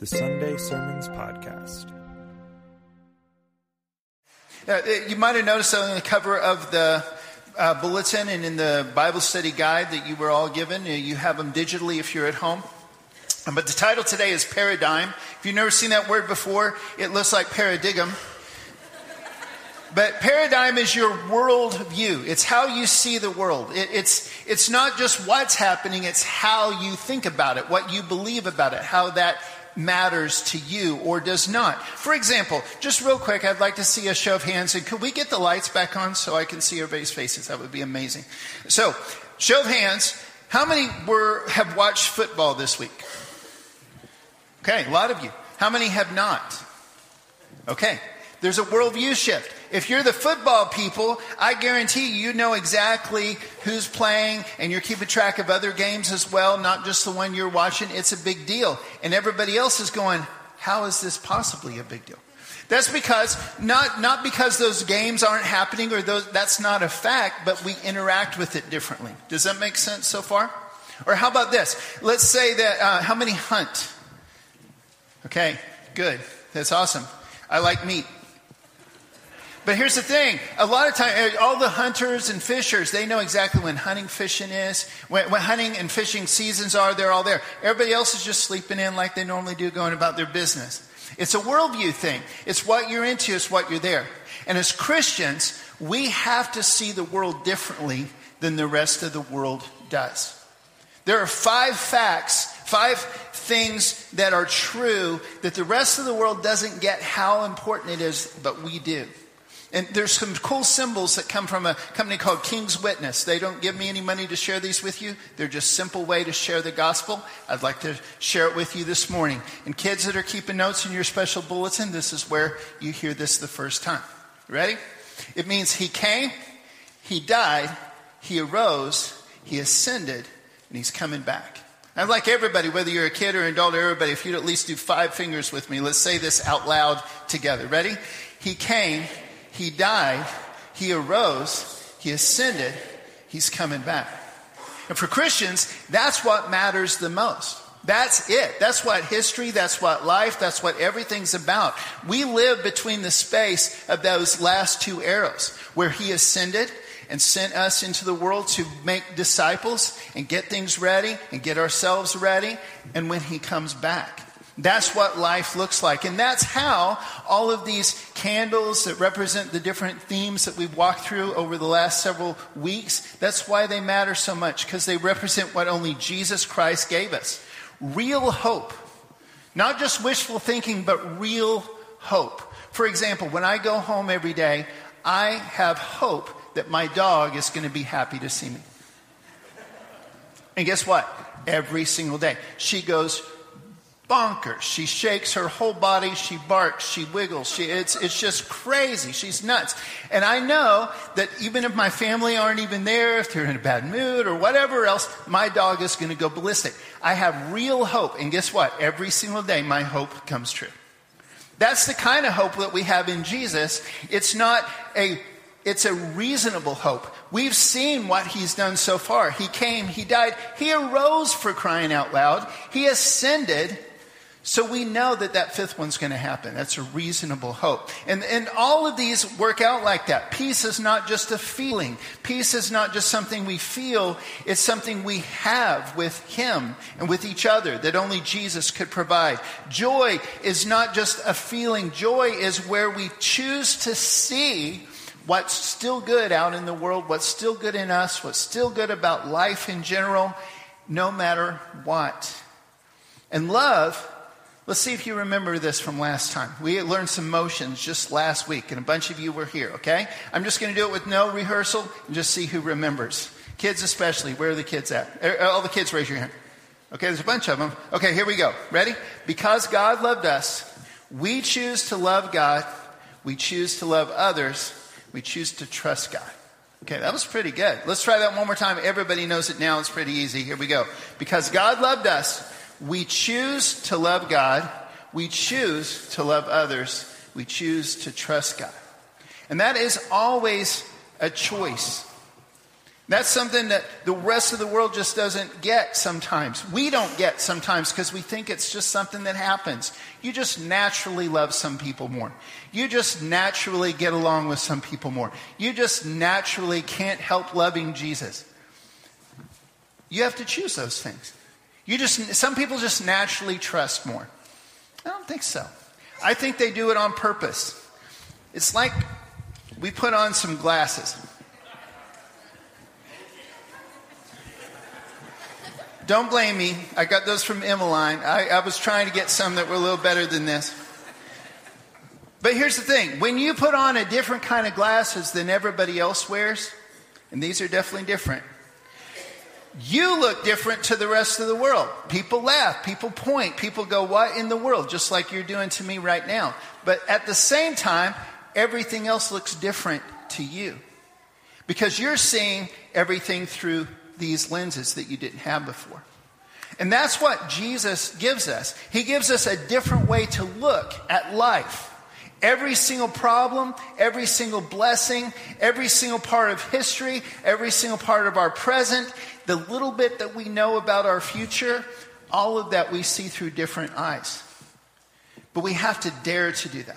the Sunday Sermons Podcast. Uh, you might have noticed on the cover of the uh, bulletin and in the Bible study guide that you were all given, uh, you have them digitally if you're at home. But the title today is Paradigm. If you've never seen that word before, it looks like paradigm. But paradigm is your world view. It's how you see the world. It, it's, it's not just what's happening, it's how you think about it, what you believe about it, how that matters to you or does not. For example, just real quick, I'd like to see a show of hands. And could we get the lights back on so I can see everybody's faces? That would be amazing. So, show of hands. How many were, have watched football this week? Okay, a lot of you. How many have not? Okay, there's a worldview shift. If you're the football people, I guarantee you, you know exactly who's playing and you're keeping track of other games as well, not just the one you're watching. It's a big deal. And everybody else is going, how is this possibly a big deal? That's because, not, not because those games aren't happening or those, that's not a fact, but we interact with it differently. Does that make sense so far? Or how about this? Let's say that, uh, how many hunt? Okay, good. That's awesome. I like meat. But here's the thing. A lot of times, eh, all the hunters and fishers, they know exactly when hunting fishing is, when, when, hunting and fishing seasons are, they're all there. Everybody else is just sleeping in like they normally do, going about their business. It's a worldview thing. It's what you're into, it's what you're there. And as Christians, we have to see the world differently than the rest of the world does. There are five facts, five things that are true that the rest of the world doesn't get how important it is, but we do. And there's some cool symbols that come from a company called King's Witness. They don't give me any money to share these with you. They're just a simple way to share the gospel. I'd like to share it with you this morning. And kids that are keeping notes in your special bulletin, this is where you hear this the first time. Ready? It means he came, he died, he arose, he ascended, and he's coming back. I'd like everybody, whether you're a kid or an adult, or everybody, if you'd at least do five fingers with me, let's say this out loud together. Ready? He came, he died, He arose, He ascended, He's coming back. And for Christians, that's what matters the most. That's it. That's what history, that's what life, that's what everything's about. We live between the space of those last two arrows where He ascended and sent us into the world to make disciples and get things ready and get ourselves ready, and when He comes back. That's what life looks like. And that's how all of these candles that represent the different themes that we've walked through over the last several weeks, that's why they matter so much, because they represent what only Jesus Christ gave us real hope. Not just wishful thinking, but real hope. For example, when I go home every day, I have hope that my dog is going to be happy to see me. And guess what? Every single day. She goes bonkers. She shakes her whole body. She barks. She wiggles. She, it's, it's just crazy. She's nuts. And I know that even if my family aren't even there, if they're in a bad mood or whatever else, my dog is going to go ballistic. I have real hope. And guess what? Every single day, my hope comes true. That's the kind of hope that we have in Jesus. It's not a it's a reasonable hope. We've seen what he's done so far. He came, he died, he arose for crying out loud, he ascended, so we know that that fifth one's going to happen. That's a reasonable hope. And, and all of these work out like that. Peace is not just a feeling. Peace is not just something we feel. It's something we have with Him and with each other that only Jesus could provide. Joy is not just a feeling. Joy is where we choose to see what's still good out in the world, what's still good in us, what's still good about life in general, no matter what. And love Let's see if you remember this from last time. We learned some motions just last week, and a bunch of you were here, okay? I'm just going to do it with no rehearsal and just see who remembers. Kids, especially. Where are the kids at? Er, all the kids, raise your hand. Okay, there's a bunch of them. Okay, here we go. Ready? Because God loved us, we choose to love God, we choose to love others, we choose to trust God. Okay, that was pretty good. Let's try that one more time. Everybody knows it now. It's pretty easy. Here we go. Because God loved us, we choose to love God. We choose to love others. We choose to trust God. And that is always a choice. That's something that the rest of the world just doesn't get sometimes. We don't get sometimes because we think it's just something that happens. You just naturally love some people more. You just naturally get along with some people more. You just naturally can't help loving Jesus. You have to choose those things. You just some people just naturally trust more. I don't think so. I think they do it on purpose. It's like we put on some glasses. Don't blame me. I got those from Emmeline. I, I was trying to get some that were a little better than this. But here's the thing when you put on a different kind of glasses than everybody else wears, and these are definitely different, you look different to the rest of the world. People laugh, people point, people go, What in the world? Just like you're doing to me right now. But at the same time, everything else looks different to you because you're seeing everything through these lenses that you didn't have before. And that's what Jesus gives us. He gives us a different way to look at life. Every single problem, every single blessing, every single part of history, every single part of our present, the little bit that we know about our future, all of that we see through different eyes. But we have to dare to do that.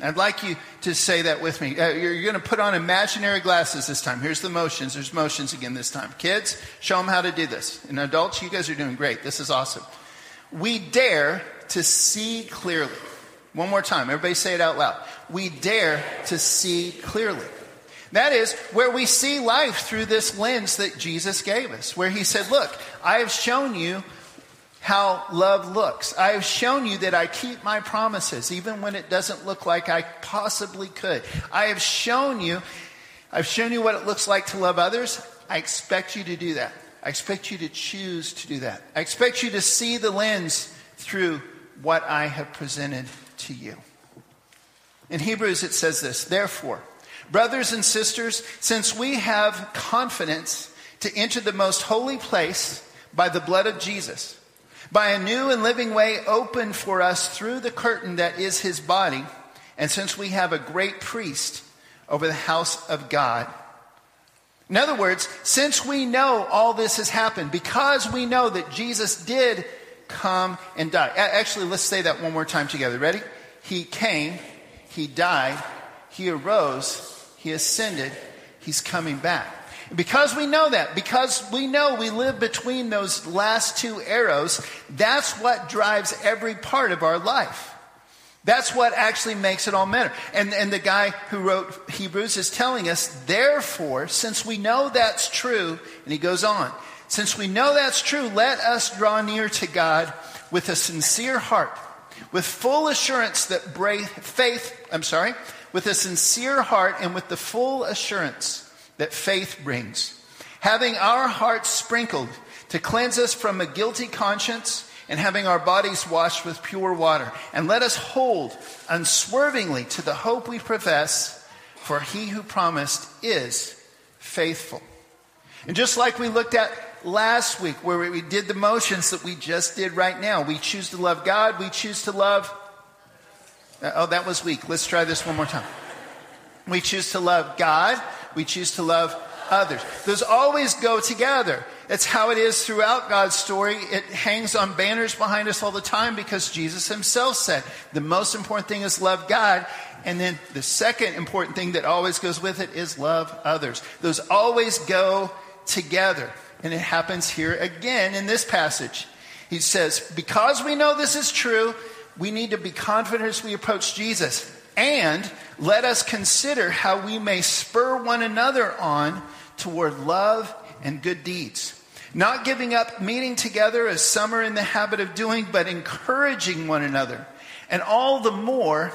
I'd like you to say that with me. Uh, you're, you're going to put on imaginary glasses this time. Here's the motions. There's motions again this time. Kids, show them how to do this. And adults, you guys are doing great. This is awesome. We dare to see clearly. One more time. Everybody say it out loud. We dare to see clearly. That is where we see life through this lens that Jesus gave us, where he said, Look, I have shown you how love looks. I have shown you that I keep my promises, even when it doesn't look like I possibly could. I have shown you, I've shown you what it looks like to love others. I expect you to do that. I expect you to choose to do that. I expect you to see the lens through what I have presented to you. In Hebrews, it says this Therefore, brothers and sisters, since we have confidence to enter the most holy place by the blood of Jesus, by a new and living way opened for us through the curtain that is his body. And since we have a great priest over the house of God. In other words, since we know all this has happened, because we know that Jesus did come and die. Actually, let's say that one more time together. Ready? He came, he died, he arose, he ascended, he's coming back. Because we know that, because we know we live between those last two arrows, that's what drives every part of our life. That's what actually makes it all matter. And, and the guy who wrote Hebrews is telling us, therefore, since we know that's true, and he goes on, since we know that's true, let us draw near to God with a sincere heart, with full assurance that faith, I'm sorry, with a sincere heart and with the full assurance that faith brings, having our hearts sprinkled to cleanse us from a guilty conscience and having our bodies washed with pure water. And let us hold unswervingly to the hope we profess, for he who promised is faithful. And just like we looked at last week, where we did the motions that we just did right now, we choose to love God, we choose to love. Uh, oh, that was weak. Let's try this one more time. We choose to love God, we choose to love others. Those always go together. It's how it is throughout God's story. It hangs on banners behind us all the time because Jesus himself said the most important thing is love God. And then the second important thing that always goes with it is love others. Those always go together. And it happens here again in this passage. He says, Because we know this is true, we need to be confident as we approach Jesus. And let us consider how we may spur one another on toward love and good deeds. Not giving up meeting together as some are in the habit of doing, but encouraging one another. And all the more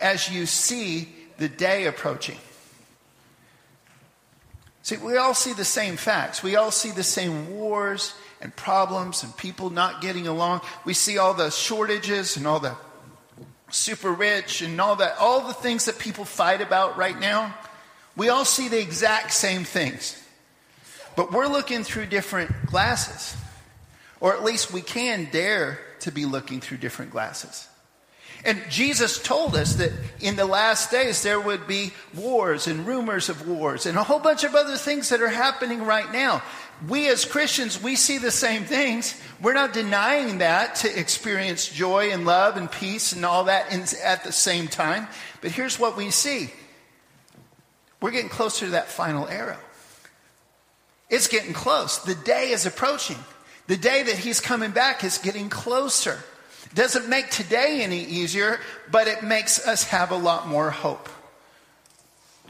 as you see the day approaching. See, we all see the same facts. We all see the same wars and problems and people not getting along. We see all the shortages and all the super rich and all that, all the things that people fight about right now, we all see the exact same things. But we're looking through different glasses. Or at least we can dare to be looking through different glasses. And Jesus told us that in the last days there would be wars and rumors of wars and a whole bunch of other things that are happening right now. We as Christians, we see the same things. We're not denying that to experience joy and love and peace and all that in, at the same time. But here's what we see we're getting closer to that final arrow. It's getting close. The day is approaching. The day that he's coming back is getting closer. Doesn't make today any easier, but it makes us have a lot more hope.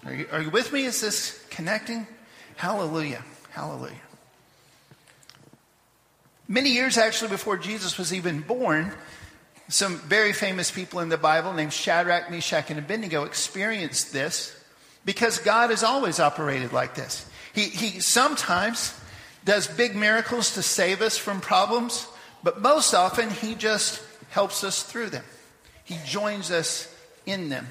Are you, are you with me? Is this connecting? Hallelujah. Hallelujah. Many years actually before Jesus was even born, some very famous people in the Bible named Shadrach, Meshach, and Abednego experienced this because God has always operated like this. He, he sometimes does big miracles to save us from problems, but most often he just helps us through them. He joins us in them.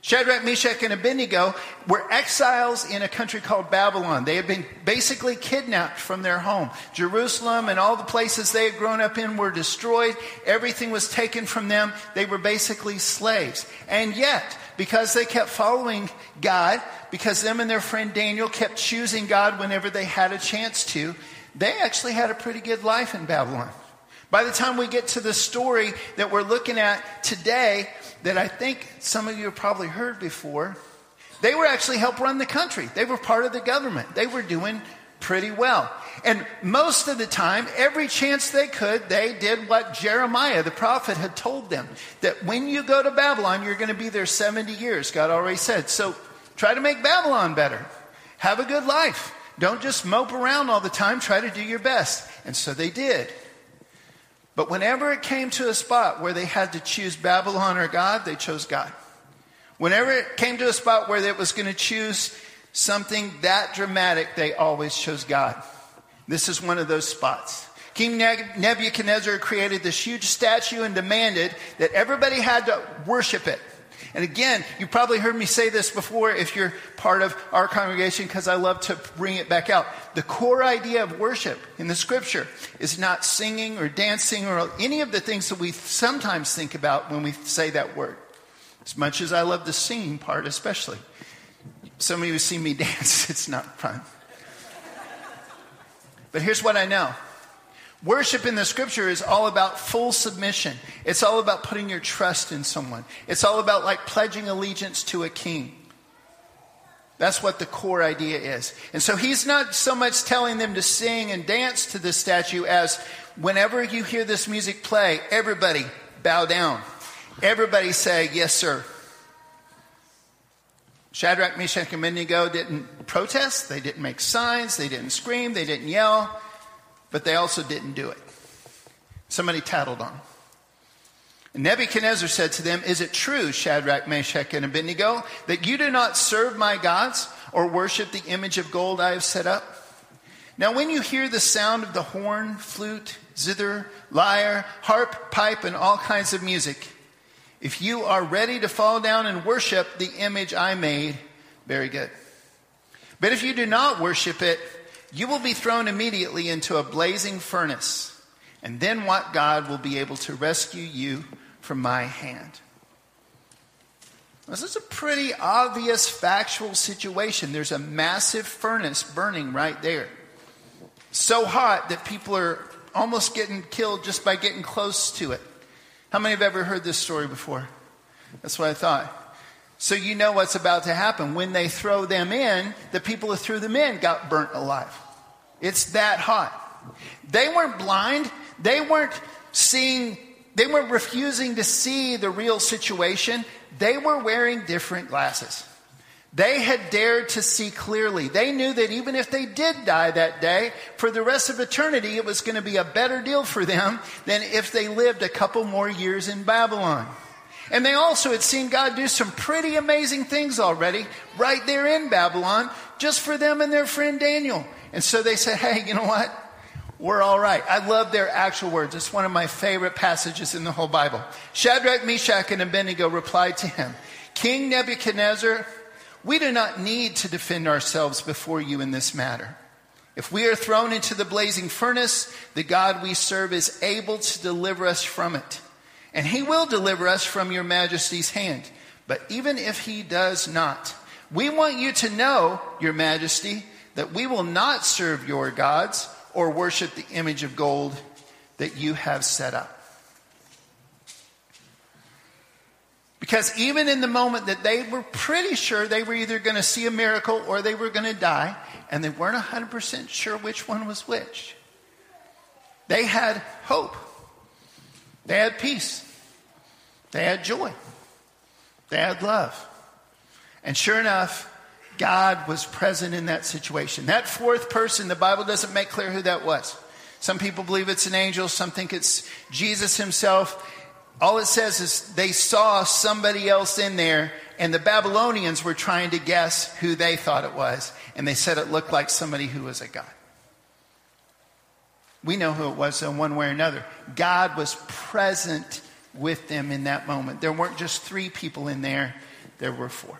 Shadrach, Meshach, and Abednego were exiles in a country called Babylon. They had been basically kidnapped from their home. Jerusalem and all the places they had grown up in were destroyed. Everything was taken from them. They were basically slaves. And yet, because they kept following God, because them and their friend Daniel kept choosing God whenever they had a chance to, they actually had a pretty good life in Babylon. By the time we get to the story that we're looking at today, that I think some of you have probably heard before, they were actually help run the country. They were part of the government. They were doing pretty well. And most of the time, every chance they could, they did what Jeremiah, the prophet, had told them that when you go to Babylon, you're going to be there 70 years, God already said. So try to make Babylon better. Have a good life. Don't just mope around all the time. Try to do your best. And so they did. But whenever it came to a spot where they had to choose Babylon or God, they chose God. Whenever it came to a spot where it was going to choose something that dramatic, they always chose God. This is one of those spots. King Nebuchadnezzar created this huge statue and demanded that everybody had to worship it. And again, you probably heard me say this before if you're part of our congregation because I love to bring it back out. The core idea of worship in the scripture is not singing or dancing or any of the things that we sometimes think about when we say that word. As much as I love the singing part, especially. Some of you see me dance, it's not fun. But here's what I know Worship in the scripture is all about full submission. It's all about putting your trust in someone. It's all about like pledging allegiance to a king. That's what the core idea is. And so he's not so much telling them to sing and dance to the statue as whenever you hear this music play, everybody bow down. Everybody say, Yes, sir. Shadrach, Meshach, and Abednego didn't protest. They didn't make signs. They didn't scream. They didn't yell but they also didn't do it. Somebody tattled on them. And Nebuchadnezzar said to them, Is it true, Shadrach, Meshach, and Abednego, that you do not serve my gods or worship the image of gold I have set up? Now, when you hear the sound of the horn, flute, zither, lyre, harp, pipe, and all kinds of music, if you are ready to fall down and worship the image I made, very good. But if you do not worship it, you will be thrown immediately into a blazing furnace, and then what God will be able to rescue you from my hand. This is a pretty obvious factual situation. There's a massive furnace burning right there. So hot that people are almost getting killed just by getting close to it. How many have ever heard this story before? That's what I thought. So you know what's about to happen. When they throw them in, the people who threw them in got burnt alive. It's that hot. They weren't blind. They weren't seeing, they weren't refusing to see the real situation. They were wearing different glasses. They had dared to see clearly. They knew that even if they did die that day, for the rest of eternity, it was going to be a better deal for them than if they lived a couple more years in Babylon. And they also had seen God do some pretty amazing things already right there in Babylon just for them and their friend Daniel. And so they said, hey, you know what? We're all right. I love their actual words. It's one of my favorite passages in the whole Bible. Shadrach, Meshach, and Abednego replied to him, King Nebuchadnezzar, we do not need to defend ourselves before you in this matter. If we are thrown into the blazing furnace, the God we serve is able to deliver us from it and he will deliver us from your majesty's hand. But even if he does not, we want you to know, your majesty, that we will not serve your gods or worship the image of gold that you have set up. Because even in the moment that they were pretty sure they were either going to see a miracle or they were going to die, and they weren't 100% sure which one was which, they had hope. They had peace. They had joy. They had love. And sure enough, God was present in that situation. That fourth person, the Bible doesn't make clear who that was. Some people believe it's an angel, some think it's Jesus himself. All it says is they saw somebody else in there, and the Babylonians were trying to guess who they thought it was, and they said it looked like somebody who was a god. We know who it was in one way or another. God was present with them in that moment. There weren't just three people in there, there were four.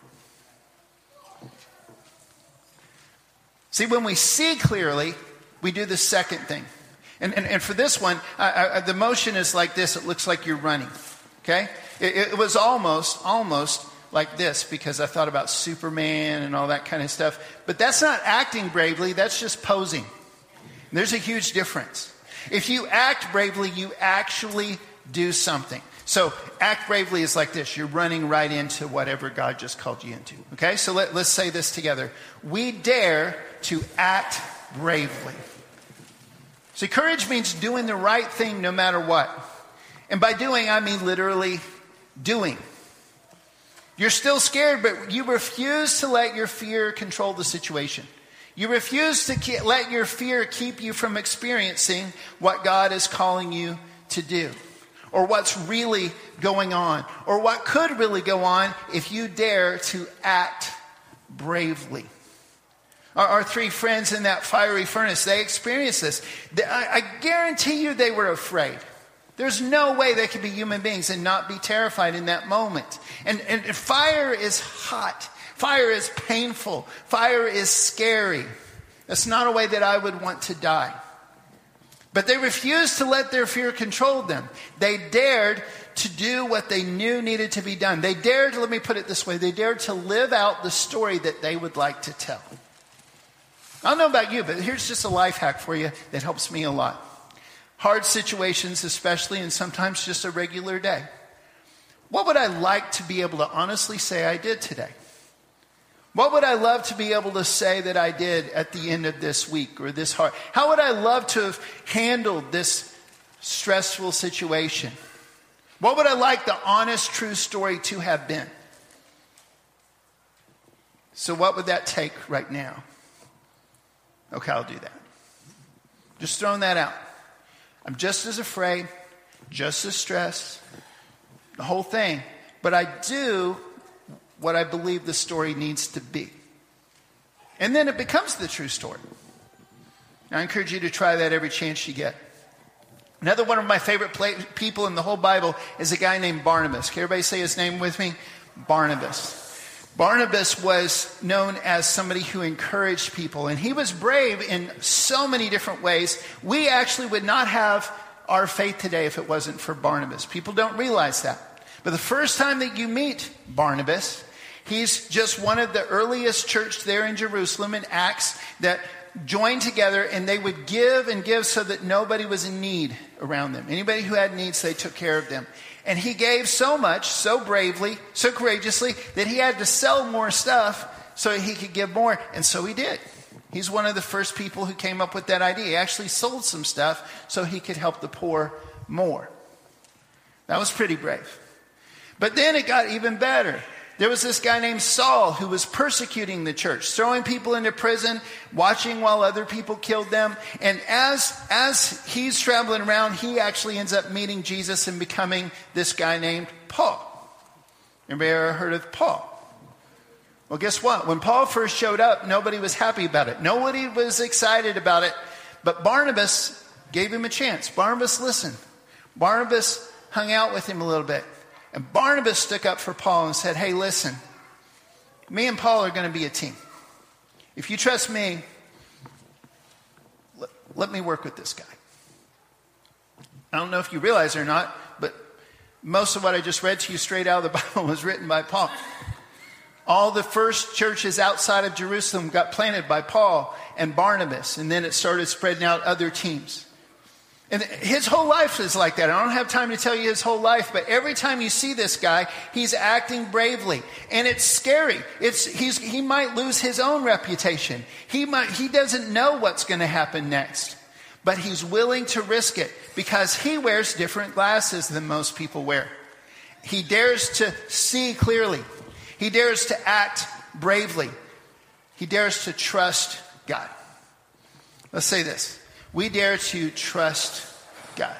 See, when we see clearly, we do the second thing. And, and, and for this one, I, I, the motion is like this. It looks like you're running. Okay? It, it was almost, almost like this because I thought about Superman and all that kind of stuff. But that's not acting bravely, that's just posing. There's a huge difference. If you act bravely, you actually do something. So, act bravely is like this you're running right into whatever God just called you into. Okay? So, let, let's say this together. We dare to act bravely. See, courage means doing the right thing no matter what. And by doing, I mean literally doing. You're still scared, but you refuse to let your fear control the situation. You refuse to ke- let your fear keep you from experiencing what God is calling you to do, or what's really going on, or what could really go on if you dare to act bravely. Our, our, three friends in that fiery furnace, they experienced this. I, I guarantee you they were afraid. There's no way they could be human beings and not be terrified in that moment. And, and fire is hot. Fire is painful. Fire is scary. That's not a way that I would want to die. But they refused to let their fear control them. They dared to do what they knew needed to be done. They dared, let me put it this way, they dared to live out the story that they would like to tell. I don't know about you, but here's just a life hack for you that helps me a lot. Hard situations, especially, and sometimes just a regular day. What would I like to be able to honestly say I did today? What would I love to be able to say that I did at the end of this week or this hard? How would I love to have handled this stressful situation? What would I like the honest, true story to have been? So, what would that take right now? Okay, I'll do that. Just throwing that out. I'm just as afraid, just as stressed, the whole thing. But I do what I believe the story needs to be. And then it becomes the true story. I encourage you to try that every chance you get. Another one of my favorite play- people in the whole Bible is a guy named Barnabas. Can everybody say his name with me? Barnabas. Barnabas was known as somebody who encouraged people, and he was brave in so many different ways. We actually would not have our faith today if it wasn't for Barnabas. People don't realize that. But the first time that you meet Barnabas, he's just one of the earliest church there in Jerusalem in Acts that joined together and they would give and give so that nobody was in need around them. Anybody who had needs, they took care of them. And he gave so much, so bravely, so courageously, that he had to sell more stuff so he could give more. And so he did. He's one of the first people who came up with that idea. He actually sold some stuff so he could help the poor more. That was pretty brave. But then it got even better. There was this guy named Saul who was persecuting the church, throwing people into prison, watching while other people killed them. And as, as he's traveling around, he actually ends up meeting Jesus and becoming this guy named Paul. Anybody ever heard of Paul? Well, guess what? When Paul first showed up, nobody was happy about it. Nobody was excited about it. But Barnabas gave him a chance. Barnabas listened. Barnabas hung out with him a little bit. And Barnabas stuck up for Paul and said, Hey, listen, me and Paul are going to be a team. If you trust me, let, let me work with this guy. I don't know if you realize it or not, but Most of what I just read to you straight out of the Bible was written by Paul. All the first churches outside of Jerusalem got planted by Paul and Barnabas, and then it started spreading out other teams. And his whole life is like that. I don't have time to tell you his whole life, but every time you see this guy, he's acting bravely. And it's scary. It's, he's, he might lose his own reputation. He, might, he doesn't know what's going to happen next. But he's willing to risk it because he wears different glasses than most people wear. He dares to see clearly. He dares to act bravely. He dares to trust God. Let's say this. We dare to trust God.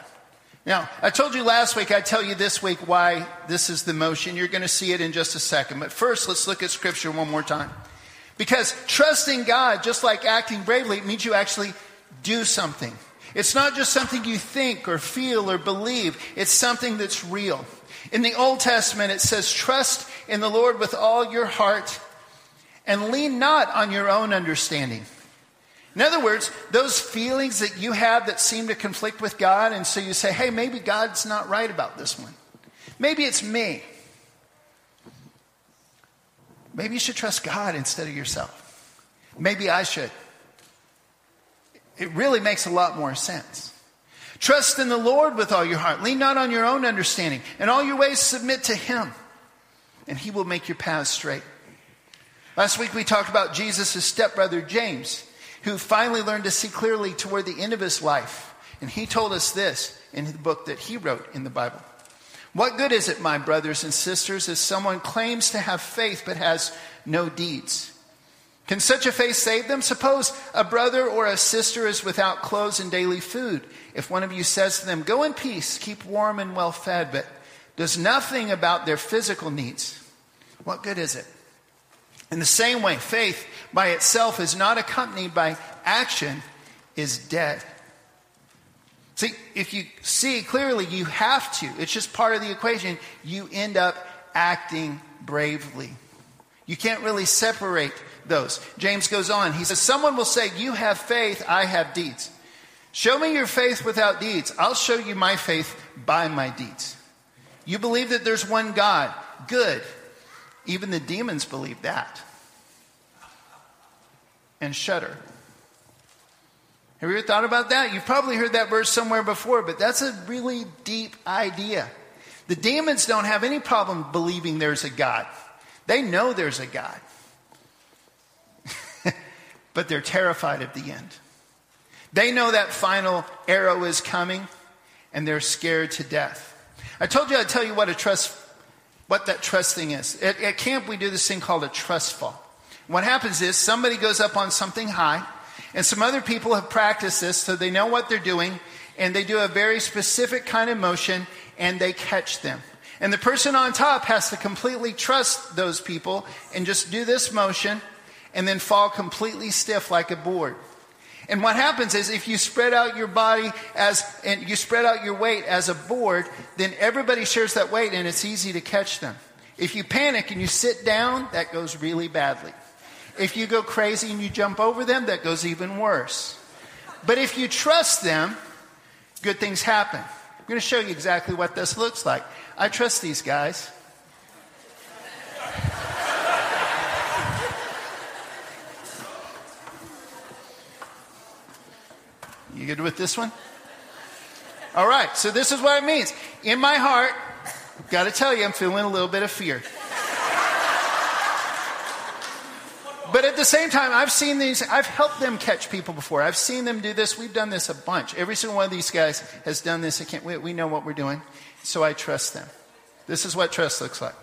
Now, I told you last week, I tell you this week why this is the motion. You're going to see it in just a second. But first, let's look at Scripture one more time. Because trusting God, just like acting bravely, means you actually do something. It's not just something you think or feel or believe, it's something that's real. In the Old Testament, it says, Trust in the Lord with all your heart and lean not on your own understanding. In other words, those feelings that you have that seem to conflict with God, and so you say, hey, maybe God's not right about this one. Maybe it's me. Maybe you should trust God instead of yourself. Maybe I should. It really makes a lot more sense. Trust in the Lord with all your heart. Lean not on your own understanding. In all your ways, submit to Him, and He will make your paths straight. Last week we talked about Jesus' stepbrother James who finally learned to see clearly toward the end of his life. And he told us this in the book that he wrote in the Bible. What good is it, my brothers and sisters, if someone claims to have faith but has no deeds? Can such a faith save them? Suppose a brother or a sister is without clothes and daily food. If one of you says to them, Go in peace, keep warm and well fed, but does nothing about their physical needs, what good is it? In the same way, faith by itself is not accompanied by action is dead. See, if you see clearly, you have to. It's just part of the equation. You end up acting bravely. You can't really separate those. James goes on. He says, Someone will say, You have faith, I have deeds. Show me your faith without deeds. I'll show you my faith by my deeds. You believe that there's one God. Good. Even the demons believe that and shudder. Have you ever thought about that? You've probably heard that verse somewhere before, but that's a really deep idea. The demons don't have any problem believing there's a God. They know there's a God. but they're terrified at the end. They know that final arrow is coming and they're scared to death. I told you I'd tell you what a trust what that trust thing is. At, at camp we do this thing called a trust fall. What happens is somebody goes up on something high, and some other people have practiced this, so they know what they're doing, and they do a very specific kind of motion, and they catch them. And the person on top has to completely trust those people and just do this motion and then fall completely stiff like a board. And what happens is if you spread out your body as, and you spread out your weight as a board, then everybody shares that weight and it's easy to catch them. If you panic and you sit down, that goes really badly. If you go crazy and you jump over them, that goes even worse. But if you trust them, good things happen. I'm going to show you exactly what this looks like. I trust these guys. You good with this one? All right, so this is what it means. In my heart, got to tell you, I'm feeling a little bit of fear. But at the same time, I've seen these, I've helped them catch people before. I've seen them do this. We've done this a bunch. Every single one of these guys has done this. I can't, we, we know what we're doing. So I trust them. This is what trust looks like.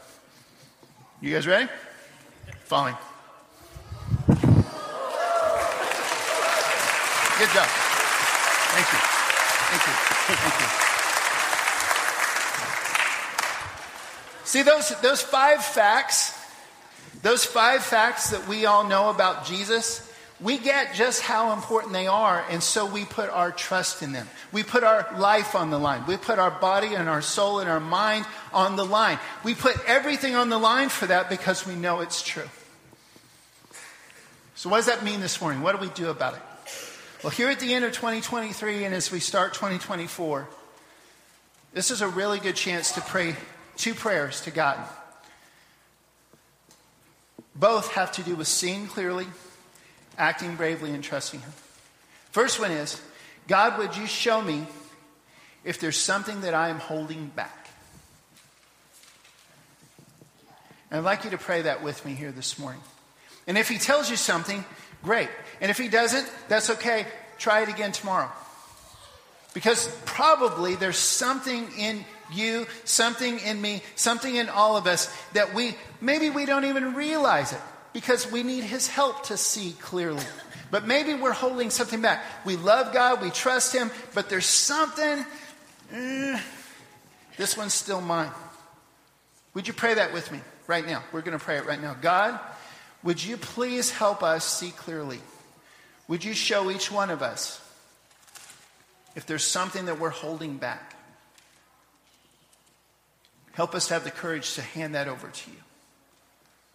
You guys ready? Falling. Good job. Thank you. Thank you. Thank you. See those, those five facts those five facts that we all know about Jesus, we get just how important they are, and so we put our trust in them. We put our life on the line. We put our body and our soul and our mind on the line. We put everything on the line for that because we know it's true. So, what does that mean this morning? What do we do about it? Well, here at the end of 2023 and as we start 2024, This is a really good chance to pray two prayers to God. Both have to do with seeing clearly, acting bravely, and trusting Him. First one is God, would you show me if there's something that I am holding back? And I'd like you to pray that with me here this morning. And if He tells you something, great. And if He doesn't, that's okay. Try it again tomorrow. Because probably there's something in you, something in me, something in all of us that we, maybe we don't even realize it because we need His help to see clearly. But maybe we're holding something back. We love God, we trust Him, but there's something, eh, this one's still mine. Would you pray that with me right now? We're going to pray it right now. God, would you please help us see clearly? Would you show each one of us if there's something that we're holding back. Help us to have the courage to hand that over to you.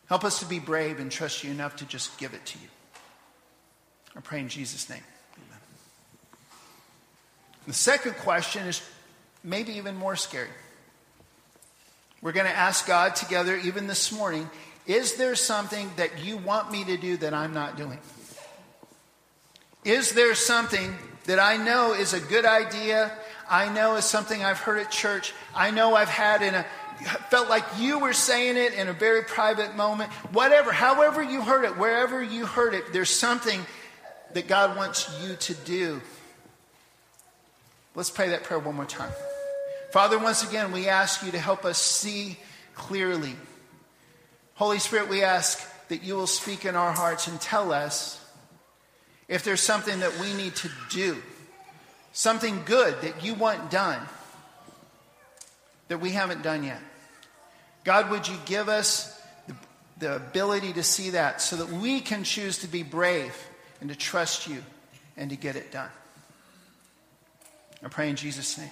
Help us to be brave and trust you enough to just give it to you. I pray in Jesus' name. Amen. The second question is maybe even more scary. We're going to ask God together, even this morning, is there something that you want me to do that I'm not doing? Is there something that I know is a good idea. I know is something I've heard at church. I know I've had in a felt like you were saying it in a very private moment. Whatever, however you heard it, wherever you heard it, there's something that God wants you to do. Let's pray that prayer one more time. Father, once again, we ask you to help us see clearly. Holy Spirit, we ask that you will speak in our hearts and tell us if there's something that we need to do, something good that you want done that we haven't done yet. God, would you give us the, the ability to see that so that we can choose to be brave and to trust you and to get it done? I pray in Jesus' name.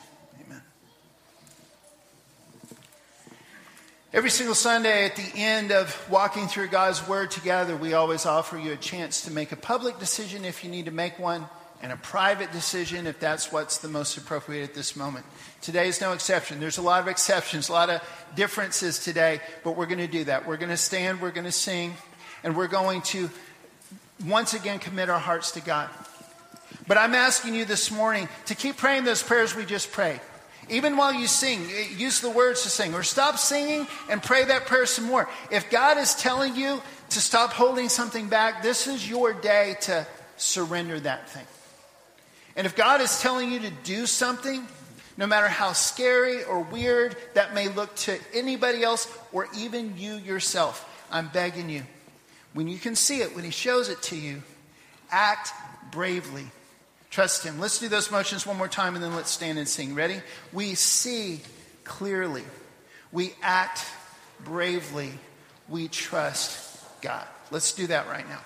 Every single Sunday at the end of walking through God's Word together, we always offer you a chance to make a public decision if you need to make one, and a private decision if that's what's the most appropriate at this moment. Today is no exception. There's a lot of exceptions, a lot of differences today, but we're going to do that. We're going to stand, we're going to sing, and we're going to once again commit our hearts to God. But I'm asking you this morning to keep praying those prayers we just prayed. Even while you sing, eh, use the words to sing, or stop singing and pray that prayer some more. If God is telling you to stop holding something back, this is your day to surrender that thing. And if God is telling you to do something, no matter how scary or weird that may look to anybody else or even you yourself, I'm begging you, when you can see it, when He shows it to you, act bravely Trust Him. Let's do those motions one more time and then let's stand and sing. Ready? We see clearly. We act bravely. We trust God. Let's do that right now.